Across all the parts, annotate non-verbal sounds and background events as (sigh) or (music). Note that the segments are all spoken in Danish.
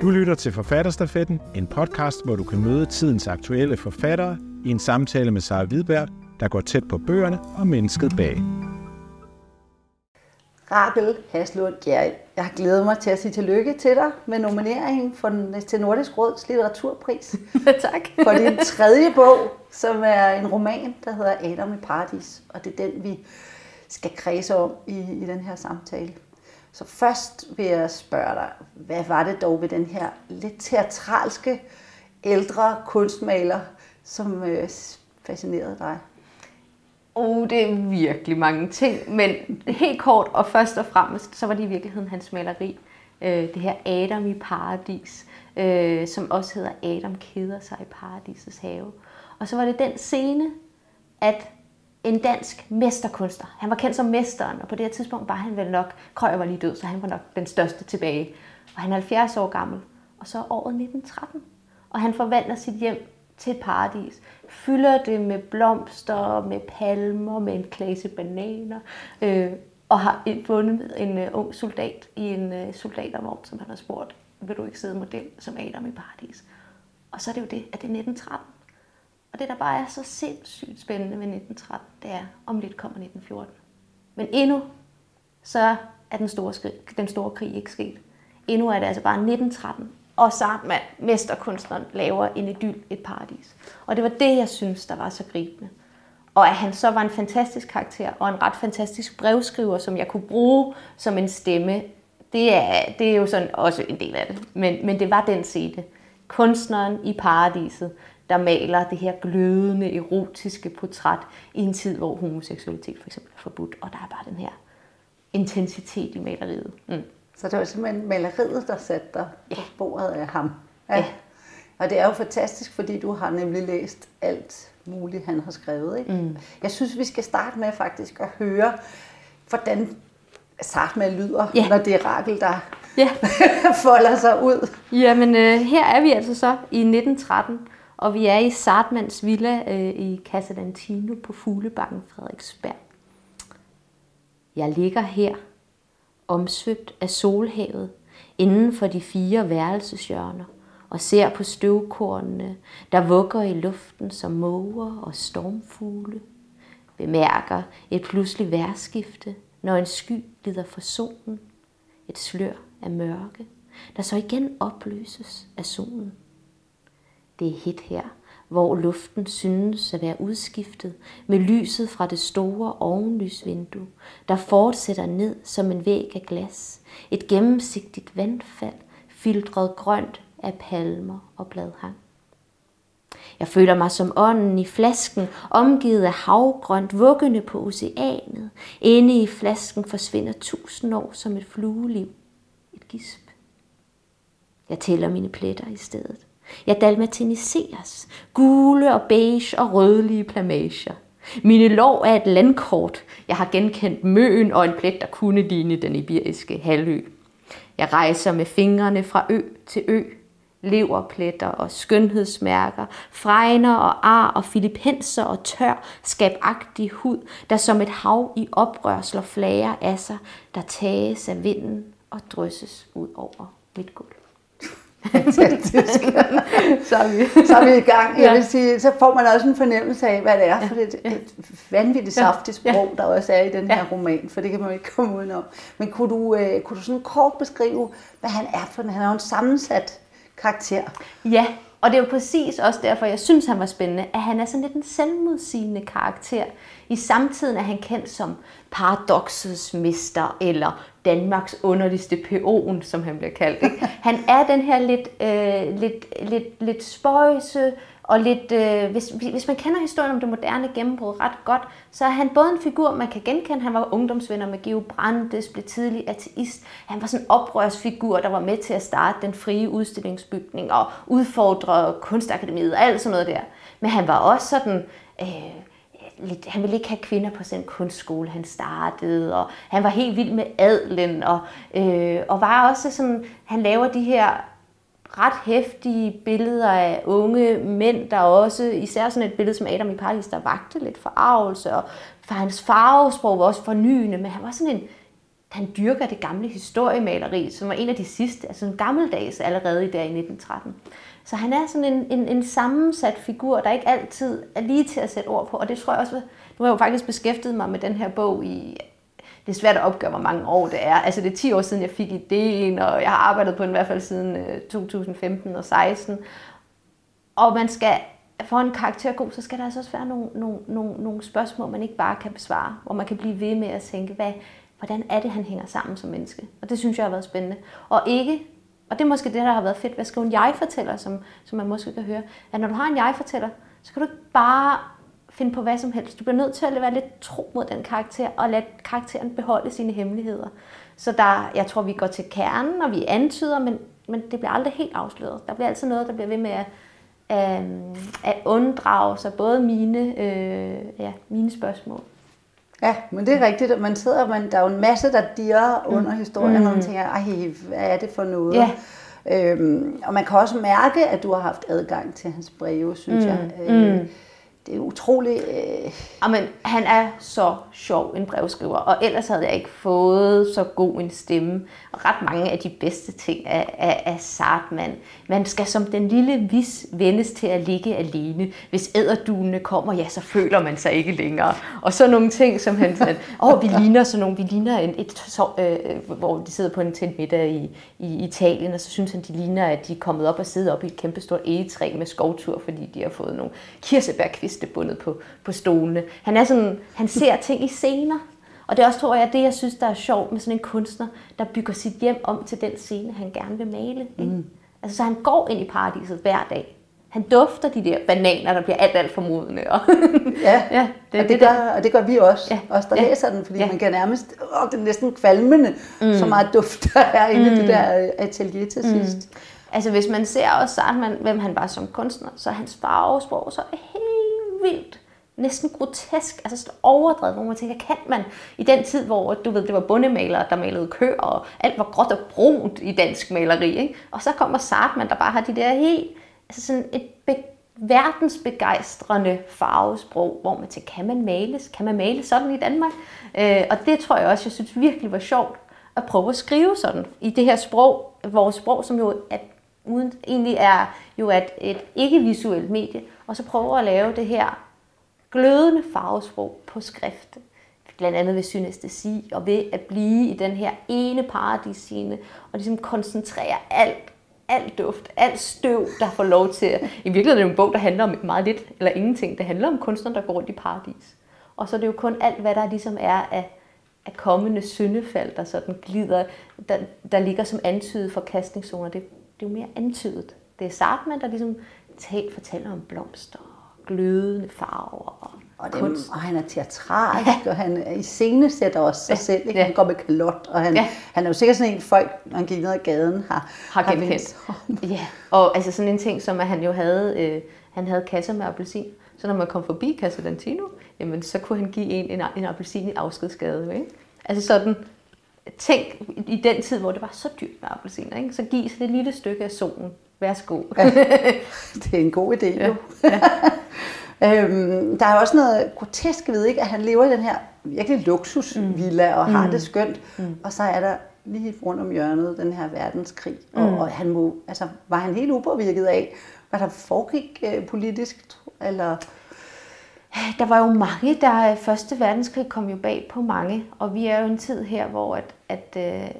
Du lytter til Forfatterstafetten, en podcast, hvor du kan møde tidens aktuelle forfattere i en samtale med Sara Hvidberg, der går tæt på bøgerne og mennesket bag. Rakel Haslund jeg, jeg har glædet mig til at sige tillykke til dig med nomineringen for den, til Nordisk Råds litteraturpris. (laughs) tak. For din tredje bog, som er en roman, der hedder Adam i Paradis. Og det er den, vi skal kredse om i, i den her samtale. Så først vil jeg spørge dig, hvad var det dog ved den her lidt teatralske ældre kunstmaler, som øh, fascinerede dig? Oh, det er virkelig mange ting, men helt kort og først og fremmest, så var det i virkeligheden hans maleri. Øh, det her Adam i paradis, øh, som også hedder Adam keder sig i paradisets have. Og så var det den scene, at en dansk mesterkunstner, han var kendt som mesteren, og på det her tidspunkt var han vel nok, Krøyer var lige død, så han var nok den største tilbage. Og han er 70 år gammel, og så er året 1913. Og han forvandler sit hjem til et paradis. Fylder det med blomster, med palmer, med en klase bananer. Øh, og har fundet en øh, ung soldat i en øh, soldatervogn, som han har spurgt, vil du ikke sidde model som Adam i paradis? Og så er det jo det, at det er 1913. Det, der bare er så sindssygt spændende ved 1913, det er, om lidt kommer 1914. Men endnu, så er den store, den store krig ikke sket. Endnu er det altså bare 1913, og Sartmann, mesterkunstneren, laver en idyl, et paradis. Og det var det, jeg synes, der var så gribende. Og at han så var en fantastisk karakter, og en ret fantastisk brevskriver, som jeg kunne bruge som en stemme, det er, det er jo sådan også en del af det. Men, men det var den scene. Kunstneren i paradiset, der maler det her glødende, erotiske portræt i en tid, hvor homoseksualitet for eksempel er forbudt. Og der er bare den her intensitet i maleriet. Mm. Så det var simpelthen maleriet, der satte dig ja. på sporet af ham. Ja. ja. Og det er jo fantastisk, fordi du har nemlig læst alt muligt, han har skrevet. Ikke? Mm. Jeg synes, vi skal starte med faktisk at høre, hvordan Sartmann lyder, ja. når det er Rakel, der ja. (laughs) folder sig ud. Jamen, øh, her er vi altså så i 1913, og vi er i Sartmans villa øh, i Casalantino på Fuglebakken Frederiksberg. Jeg ligger her, omsvøbt af solhavet, inden for de fire værelseshjørner, og ser på støvkornene, der vugger i luften som måger og stormfugle. Bemærker et pludselig værskifte, når en sky glider for solen. Et slør af mørke, der så igen opløses af solen. Det er hit her, hvor luften synes at være udskiftet med lyset fra det store ovenlysvindue, der fortsætter ned som en væg af glas, et gennemsigtigt vandfald, filtret grønt af palmer og bladhang. Jeg føler mig som ånden i flasken, omgivet af havgrønt, vuggende på oceanet. Inde i flasken forsvinder tusind år som et flueliv. Et gisp. Jeg tæller mine pletter i stedet. Jeg dalmatiniseres, gule og beige og rødlige plamager. Mine lov er et landkort. Jeg har genkendt møen og en plet, der kunne ligne den iberiske halvø. Jeg rejser med fingrene fra ø til ø. Leverpletter og skønhedsmærker, fregner og ar og filipenser og tør, skabagtig hud, der som et hav i oprør slår flager af sig, der tages af vinden og drysses ud over mit gulv. Fantastisk. (laughs) så, er vi. så er vi i gang. Jeg vil sige, så får man også en fornemmelse af, hvad det er for et, et vanvittigt saftigt sprog, der også er i den her roman, for det kan man jo ikke komme udenom. Men kunne du, øh, kunne du sådan kort beskrive, hvad han er for Han er jo en sammensat karakter. Ja, og det er jo præcis også derfor, jeg synes, han var spændende, at han er sådan lidt en selvmodsigende karakter. I samtiden er han kendt som paradoxets mester, eller Danmarks underligste peon, som han bliver kaldt. Ikke? Han er den her lidt, øh, lidt, lidt, lidt spøjse, og lidt, øh, hvis, hvis man kender historien om det moderne gennembrud ret godt, så er han både en figur, man kan genkende. Han var ungdomsvenner med Geo Brandes, blev tidlig ateist. Han var sådan en oprørsfigur, der var med til at starte den frie udstillingsbygning og udfordre kunstakademiet og alt sådan noget der. Men han var også sådan... Øh, lidt, han ville ikke have kvinder på sin kunstskole, han startede, og han var helt vild med adlen, og, øh, og var også sådan, han laver de her ret hæftige billeder af unge mænd, der også, især sådan et billede som Adam i Paris, der vagte lidt forarvelse, og for hans farvesprog var også fornyende, men han var sådan en han dyrker det gamle historiemaleri, som var en af de sidste, altså en gammeldags allerede i der i 1913. Så han er sådan en, en, en sammensat figur, der ikke altid er lige til at sætte ord på, og det tror jeg også, nu har jeg jo faktisk beskæftiget mig med den her bog i, det er svært at opgøre, hvor mange år det er. Altså det er 10 år siden, jeg fik ideen, og jeg har arbejdet på den i hvert fald siden øh, 2015 og 16. Og man skal, for en karakter god, så skal der altså også være nogle, nogle, nogle, nogle spørgsmål, man ikke bare kan besvare, hvor man kan blive ved med at tænke, hvad, hvordan er det, han hænger sammen som menneske? Og det synes jeg har været spændende. Og ikke, og det er måske det, der har været fedt ved at skrive en jeg-fortæller, som, som man måske kan høre, at når du har en jeg-fortæller, så kan du ikke bare finde på hvad som helst. Du bliver nødt til at være lidt tro mod den karakter, og lade karakteren beholde sine hemmeligheder. Så der, jeg tror, vi går til kernen, og vi antyder, men, men det bliver aldrig helt afsløret. Der bliver altid noget, der bliver ved med at, at, at unddrage sig både mine, øh, ja, mine spørgsmål. Ja, men det er rigtigt, at man sidder, man, der er jo en masse, der dirrer mm. under historien, mm. og man tænker, ej, hvad er det for noget? Ja. Øhm, og man kan også mærke, at du har haft adgang til hans breve, synes mm. jeg. Øh, mm det er utroligt... Øh... Amen, han er så sjov en brevskriver, og ellers havde jeg ikke fået så god en stemme. Og ret mange af de bedste ting af, af, af Sartman. Man skal som den lille vis vendes til at ligge alene. Hvis æderdunene kommer, ja, så føler man sig ikke længere. Og så nogle ting, som han sagde, (laughs) åh, oh, vi ligner sådan nogle, vi ligner en, et, så, øh, øh, hvor de sidder på en tændt middag i, i Italien, og så synes han, de ligner, at de er kommet op og sidder op i et kæmpestort egetræ med skovtur, fordi de har fået nogle kirsebærkvist bundet på, på stolene. Han, er sådan, han ser (laughs) ting i scener. Og det er også, tror jeg, det, jeg synes, der er sjovt med sådan en kunstner, der bygger sit hjem om til den scene, han gerne vil male. Ikke? Mm. Altså, så han går ind i paradiset hver dag. Han dufter de der bananer, der bliver alt, alt for modne. Og (laughs) ja, ja det, og, det, det gør, og det gør vi også. Ja. Os, der ja. læser den, fordi ja. man kan nærmest... Åh, det er næsten kvalmende, mm. så meget duft der er inde mm. i det der atelier til mm. sidst. Altså, hvis man ser også man, hvem han var som kunstner, så er hans farvesprog så helt vildt, næsten grotesk, altså sådan overdrevet, hvor man tænker, kan man i den tid, hvor du ved, det var bundemalere, der malede køer, og alt var gråt og brunt i dansk maleri, ikke? og så kommer Sartman, der bare har de der helt, altså sådan et be- verdensbegejstrende farvesprog, hvor man tænker, kan man males? Kan man male sådan i Danmark? Øh, og det tror jeg også, jeg synes virkelig var sjovt at prøve at skrive sådan i det her sprog, vores sprog, som jo at uden, egentlig er jo et, et ikke-visuelt medie, og så prøve at lave det her glødende farvesprog på skrift. Blandt andet ved synestesi og ved at blive i den her ene paradisscene og ligesom koncentrere alt, alt duft, alt støv, der får lov til at... I virkeligheden er det en bog, der handler om meget lidt eller ingenting. Det handler om kunstneren, der går rundt i paradis. Og så er det jo kun alt, hvad der ligesom er af, af kommende syndefald, der sådan glider, der, der ligger som antydet for kastningszoner. Det, det er jo mere antydet. Det er Sartman, der ligesom talt fortæller om blomster glødende farver og og, det, og han er teatralsk, ja. og han i scene sætter også sig ja. selv. Ikke? Han går med kalot, og han, ja. han er jo sikkert sådan en folk, når han gik ned ad gaden, har, har genkendt. Ja, og altså sådan en ting, som at han jo havde, øh, han havde kasser med appelsin. Så når man kom forbi Casa Dantino, jamen så kunne han give en en, en appelsin i afskedsgade. Ikke? Altså sådan, tænk i den tid, hvor det var så dyrt med appelsiner, ikke? så giv det et lille stykke af solen Værsgo. Ja, (laughs) det er en god idé, jo. (laughs) Ja. Øhm, der er også noget grotesk ved, ikke, at han lever i den her virkelig luksusvilla og har mm. det skønt. Mm. Og så er der lige rundt om hjørnet den her verdenskrig. Mm. Og, og han må, altså, var han helt upåvirket af, hvad der foregik øh, politisk? Eller... Der var jo mange, der Første Verdenskrig kom jo bag på mange, og vi er jo en tid her, hvor at, at øh,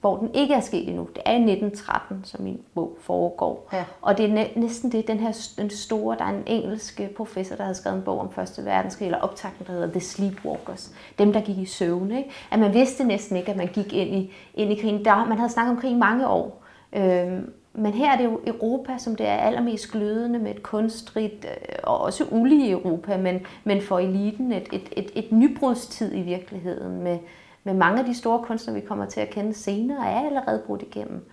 hvor den ikke er sket endnu. Det er i 1913, som min bog foregår. Ja. Og det er næ- næsten det, den her den store, der er en engelsk professor, der har skrevet en bog om Første Verdenskrig, eller optakten, der hedder The Sleepwalkers. Dem, der gik i søvn. Ikke? At man vidste næsten ikke, at man gik ind i, ind i krigen. Der, man havde snakket om krig i mange år. Øhm, men her er det jo Europa, som det er allermest glødende med et kunstrigt, øh, og også ulige Europa, men, men for eliten et, et, et, et nybrudstid i virkeligheden med, med mange af de store kunstnere, vi kommer til at kende senere, er allerede brudt igennem.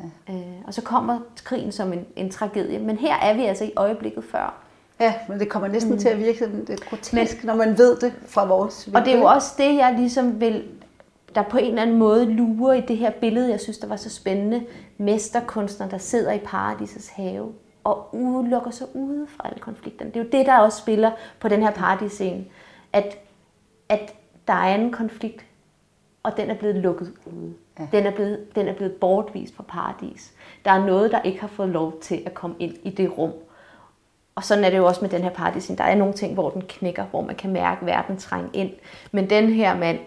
Ja. Øh, og så kommer krigen som en, en tragedie. Men her er vi altså i øjeblikket før. Ja, men det kommer næsten mm. til at virke sådan lidt grotesk, men, når man ved det fra vores vinkel. Og det er jo også det, jeg ligesom vil, der på en eller anden måde lurer i det her billede, jeg synes, der var så spændende. Mesterkunstner, der sidder i paradisets have og udelukker sig ude fra alle konflikterne. Det er jo det, der også spiller på den her paradiscene. At, at der er en konflikt og den er blevet lukket ude. Ja. Den, er blevet, den er blevet bortvist fra paradis. Der er noget, der ikke har fået lov til at komme ind i det rum. Og sådan er det jo også med den her paradis. Der er nogle ting, hvor den knækker, hvor man kan mærke, verden trænger ind. Men den her mand,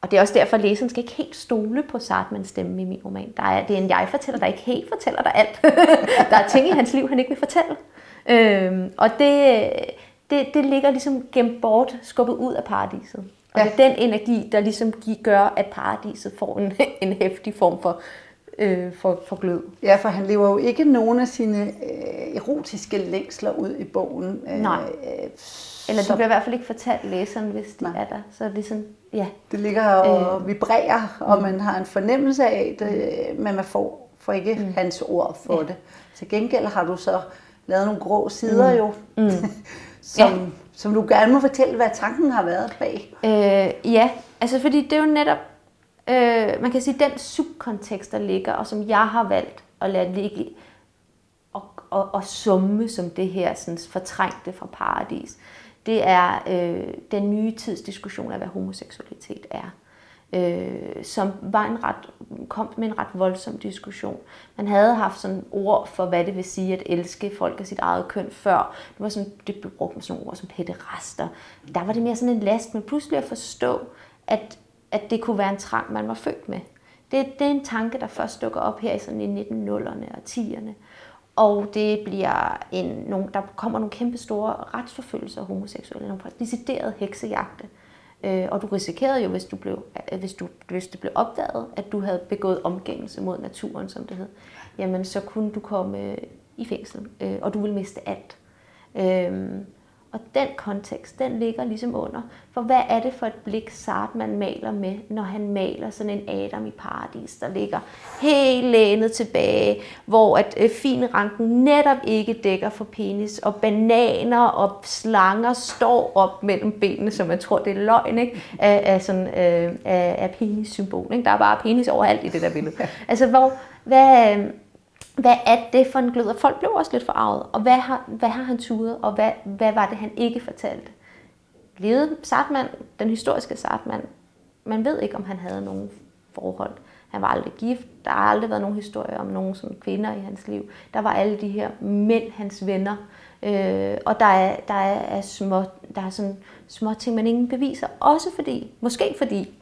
og det er også derfor, at læseren skal ikke helt stole på Sartmans stemme i min roman. Der er, det er en jeg-fortæller, der ikke helt fortæller dig alt. (laughs) der er ting i hans liv, han ikke vil fortælle. Øhm, og det, det, det ligger ligesom gemt bort, skubbet ud af paradiset. Og ja. det er den energi, der ligesom gør, at paradiset får en, (laughs) en hæftig form for, øh, for, for glød. Ja, for han lever jo ikke nogen af sine øh, erotiske længsler ud i bogen. Øh, Nej. Eller det bliver i hvert fald ikke fortalt læseren, hvis det Nej. er der. Så det er sådan, ja. Det ligger og øh, vibrerer, og mm. man har en fornemmelse af det, men man får, får ikke mm. hans ord for ja. det. Til gengæld har du så lavet nogle grå sider mm. jo, mm. (laughs) som, ja. som du gerne må fortælle, hvad tanken har været bag. Øh, ja, altså fordi det er jo netop, øh, man kan sige, den subkontekst, der ligger, og som jeg har valgt at lade ligge og, og, og summe som det her sådan fortrængte fra paradis, det er øh, den nye tids diskussion af, hvad homoseksualitet er øh, som var en ret, kom med en ret voldsom diskussion. Man havde haft sådan ord for, hvad det vil sige at elske folk af sit eget køn før. Det var sådan, det blev brugt med sådan ord som pæderaster. Der var det mere sådan en last, men pludselig at forstå, at, at det kunne være en trang, man var født med. Det, det er en tanke, der først dukker op her i, sådan i 1900'erne og 10'erne. Og det bliver en, nogle, der kommer nogle kæmpe store retsforfølgelser af homoseksuelle, nogle deciderede heksejagte. Øh, Øh, og du risikerede jo, hvis, du blev, øh, hvis, du, hvis det blev opdaget, at du havde begået omgængelse mod naturen, som det hed, jamen så kunne du komme øh, i fængsel, øh, og du ville miste alt. Øh, og den kontekst, den ligger ligesom under. For hvad er det for et blik, man maler med, når han maler sådan en Adam i paradis, der ligger helt lænet tilbage, hvor at øh, finranken netop ikke dækker for penis, og bananer og slanger står op mellem benene, som man tror, det er løgn, ikke? Af, af, sådan, øh, af, af penis-symbol. Ikke? Der er bare penis overalt i det der billede. (laughs) Altså, hvor, hvad, øh, hvad er det for en glød? Og folk blev også lidt forarvet. Og hvad har, hvad har han turet, og hvad, hvad var det, han ikke fortalte? Levede Sartman, den historiske Sartman, man ved ikke, om han havde nogen forhold. Han var aldrig gift. Der har aldrig været nogen historie om nogen som kvinder i hans liv. Der var alle de her mænd, hans venner. Øh, og der er, der er, er, små, der er sådan små ting, man ingen beviser. Også fordi, måske fordi,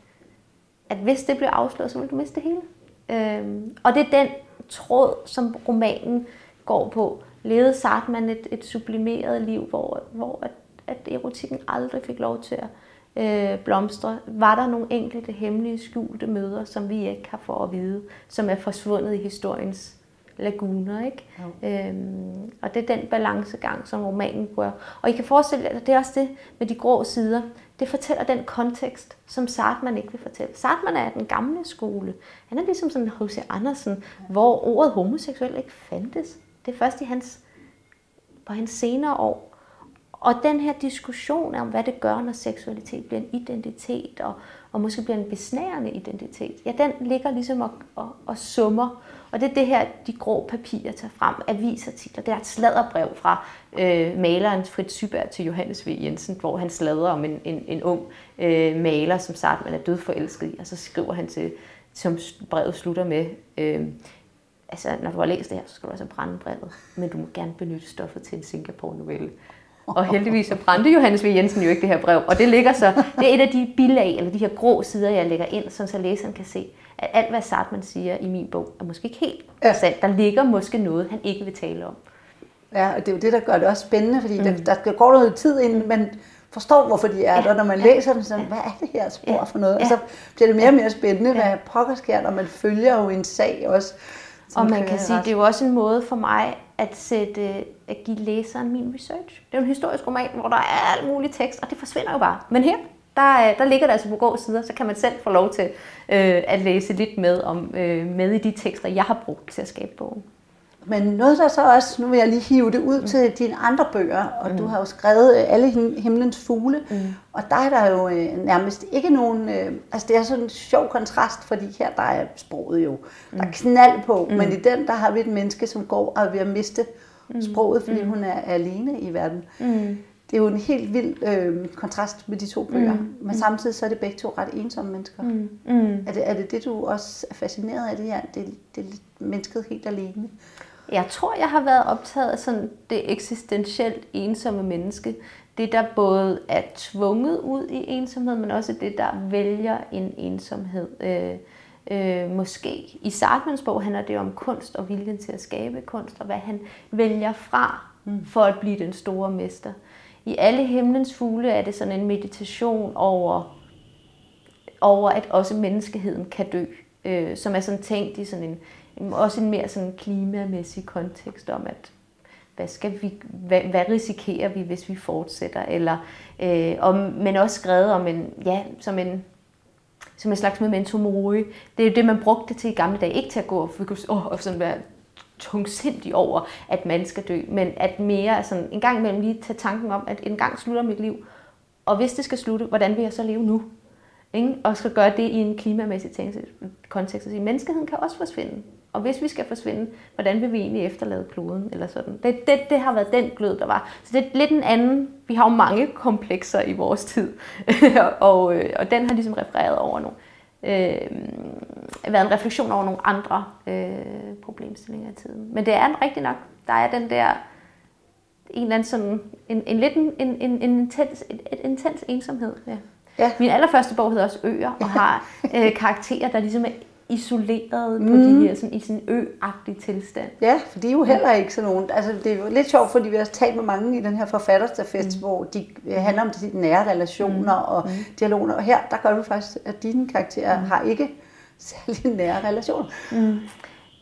at hvis det blev afsløret, så ville du miste det hele. Øh, og det er den tråd, som romanen går på. Levede Sartman et, et sublimeret liv, hvor, hvor at, at erotikken aldrig fik lov til at øh, blomstre? Var der nogle enkelte hemmelige, skjulte møder, som vi ikke har fået at vide, som er forsvundet i historiens laguner, ikke? Ja. Øhm, og det er den balancegang, som romanen gør. Og I kan forestille jer, at det er også det med de grå sider. Det fortæller den kontekst, som Sartman ikke vil fortælle. Sartman er den gamle skole. Han er ligesom sådan H.C. Andersen, hvor ordet homoseksuel ikke fandtes. Det er først i hans, på hans senere år. Og den her diskussion om, hvad det gør, når seksualitet bliver en identitet, og, og måske bliver en besnærende identitet, ja, den ligger ligesom og, og, og summer og det er det her, de grå papirer tager frem, avisartikler. Det er et sladderbrev fra øh, maleren Fritz Syberg til Johannes V. Jensen, hvor han sladrer om en, en, en ung øh, maler, som sagt man er dødforelsket i, og så skriver han til, som brevet slutter med, øh, altså når du har læst det her, så skal du altså brænde brevet, men du må gerne benytte stoffet til en Singapore-novelle. Og heldigvis så brændte Johannes V. Jensen jo ikke det her brev. Og det ligger så, det er et af de bilag, eller de her grå sider, jeg lægger ind, så læseren kan se, at alt, hvad Sartman siger i min bog, er måske ikke helt ja. sandt. Der ligger måske noget, han ikke vil tale om. Ja, og det er jo det, der gør det også spændende, fordi mm. der, der går noget tid, inden man forstår, hvorfor de er ja. der. Når man ja. læser dem, så hvad er det her spor ja. for noget? Ja. Og så bliver det mere og mere spændende, ja. hvad pokker sker, når man følger jo en sag også. Og man kan sige, det er jo også en måde for mig at, sætte, øh, at give læseren min research. Det er jo en historisk roman, hvor der er alt muligt tekst, og det forsvinder jo bare. Men her, der, øh, der ligger det altså på gå sider, så kan man selv få lov til øh, at læse lidt med, om, øh, med i de tekster, jeg har brugt til at skabe bogen. Men noget der så også, nu vil jeg lige hive det ud mm. til dine andre bøger, og mm. du har jo skrevet øh, Alle himlens fugle, mm. og der er der jo øh, nærmest ikke nogen, øh, altså det er sådan en sjov kontrast, fordi her der er sproget jo, mm. der er knald på, mm. men i den der har vi et menneske, som går og er ved at miste mm. sproget, fordi mm. hun er alene i verden. Mm. det er jo en helt vild øh, kontrast med de to bøger, mm. men samtidig så er det begge to ret ensomme mennesker. Mm. Mm. Er, det, er det det, du også er fascineret af det her? Det, det er mennesket helt alene? Jeg tror, jeg har været optaget af sådan det eksistentielt ensomme menneske. Det, der både er tvunget ud i ensomhed, men også det, der vælger en ensomhed. Øh, øh, måske. I Sartmans bog handler det om kunst og viljen til at skabe kunst, og hvad han vælger fra mm. for at blive den store mester. I alle himlens fugle er det sådan en meditation over, over at også menneskeheden kan dø, øh, som er sådan tænkt i sådan en, også en mere sådan klimamæssig kontekst om, at hvad, skal vi, hvad, hvad risikerer vi, hvis vi fortsætter? Eller, øh, om, men også skrevet om en, ja, som en, som en slags memento mori. Det er jo det, man brugte til i gamle dage. Ikke til at gå og, oh, og sådan være tungsindig over, at man skal dø, men at mere sådan, en gang imellem lige tage tanken om, at en gang slutter mit liv, og hvis det skal slutte, hvordan vil jeg så leve nu? Ikke? Og skal gøre det i en klimamæssig kontekst og sige, menneskeheden kan også forsvinde. Og hvis vi skal forsvinde, hvordan vil vi egentlig efterlade kloden? Eller sådan. Det, det, det har været den glød, der var. Så det er lidt en anden. Vi har jo mange komplekser i vores tid. (laughs) og, øh, og den har ligesom refereret over nogle. Øh, været en refleksion over nogle andre øh, problemstillinger i tiden. Men det er en rigtig nok. Der er den der en eller anden sådan, en, en lidt en, en, en, en intens, et, et intens ensomhed. Ja. Ja. Min allerførste bog hedder også Øer, og (laughs) har øh, karakterer, der ligesom er isoleret mm. på de her, sådan, i sådan en ø-agtig tilstand. Ja, for de er jo heller ikke sådan nogen. Altså, det er jo lidt sjovt, fordi vi har talt med mange i den her forfatterstafest, mm. hvor de øh, handler om de nære relationer mm. og mm. dialoger. Og her, der gør du faktisk, at dine karakterer mm. har ikke (laughs) særlig nære relationer. Mm.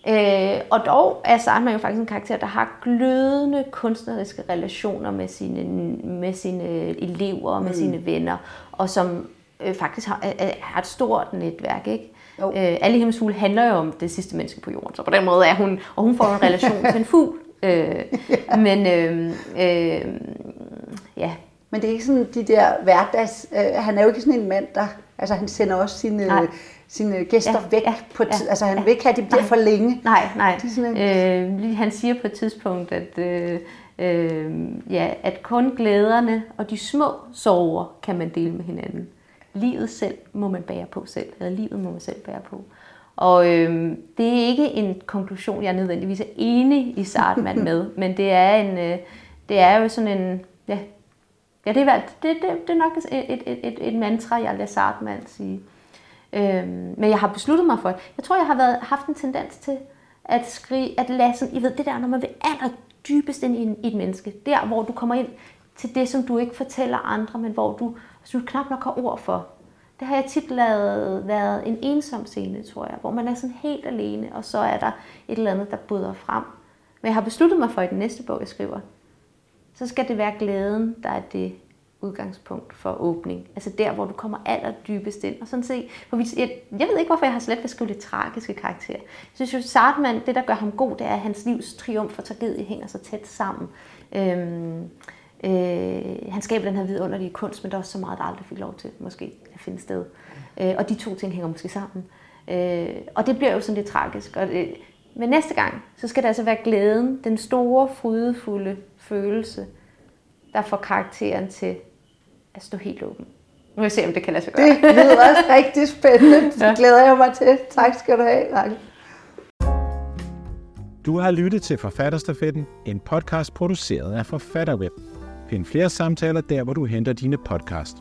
Øh, og dog er Sandman jo faktisk en karakter, der har glødende kunstneriske relationer med sine, med sine elever og med mm. sine venner, og som øh, faktisk har, øh, har et stort netværk. Ikke? Jo. Øh, alle himmelsfugle handler jo om det sidste menneske på jorden, så på den måde er hun, og hun får en relation til en fugl. (laughs) Øh, ja. Men øh, øh, ja. Men det er ikke sådan de der hverdags... Øh, han er jo ikke sådan en mand, der... Altså han sender også sine, nej. sine gæster ja, væk ja, på... Ja, altså han ja, vil ikke have, at de bliver nej, for længe. Nej, nej. Det er sådan en... øh, han siger på et tidspunkt, at... Øh, øh, ja, at kun glæderne og de små sorger kan man dele med hinanden livet selv må man bære på selv, eller livet må man selv bære på. Og øhm, det er ikke en konklusion, jeg nødvendigvis er enig i Sartman (laughs) med, men det er, en, øh, det er jo sådan en, ja, ja det, er, det, det, det er nok et, et, et, et, mantra, jeg lader Sartman sige. Øhm, men jeg har besluttet mig for det. Jeg tror, jeg har været, haft en tendens til at skrive, at lade sådan, I ved, det der, når man vil aller dybest ind i, i et menneske, der hvor du kommer ind til det, som du ikke fortæller andre, men hvor du som du knap nok har ord for. Det har jeg tit lavet, været en ensom scene, tror jeg, hvor man er sådan helt alene, og så er der et eller andet, der bryder frem. Men jeg har besluttet mig for i den næste bog, jeg skriver, så skal det være glæden, der er det udgangspunkt for åbning. Altså der, hvor du kommer allerdybest ind. Og sådan se, for vi, jeg, jeg ved ikke, hvorfor jeg har slet ved at skrive lidt tragiske karakterer. Jeg synes jo, Sartman, det der gør ham god, det er, at hans livs triumf og tragedie hænger så tæt sammen. Øhm, Øh, han skaber den her vidunderlige kunst, men der er også så meget, der aldrig fik lov til måske at finde sted. Øh, og de to ting hænger måske sammen. Øh, og det bliver jo sådan lidt tragisk. Og det, men næste gang, så skal det altså være glæden, den store, frydefulde følelse, der får karakteren til at stå helt åben. Nu vil jeg se, om det kan lade sig gøre. Det lyder også (laughs) rigtig spændende. Det glæder jeg mig til. Tak skal du have, Rakel. Du har lyttet til Forfatterstafetten, en podcast produceret af Forfatterweb. Find flere samtaler der, hvor du henter dine podcast.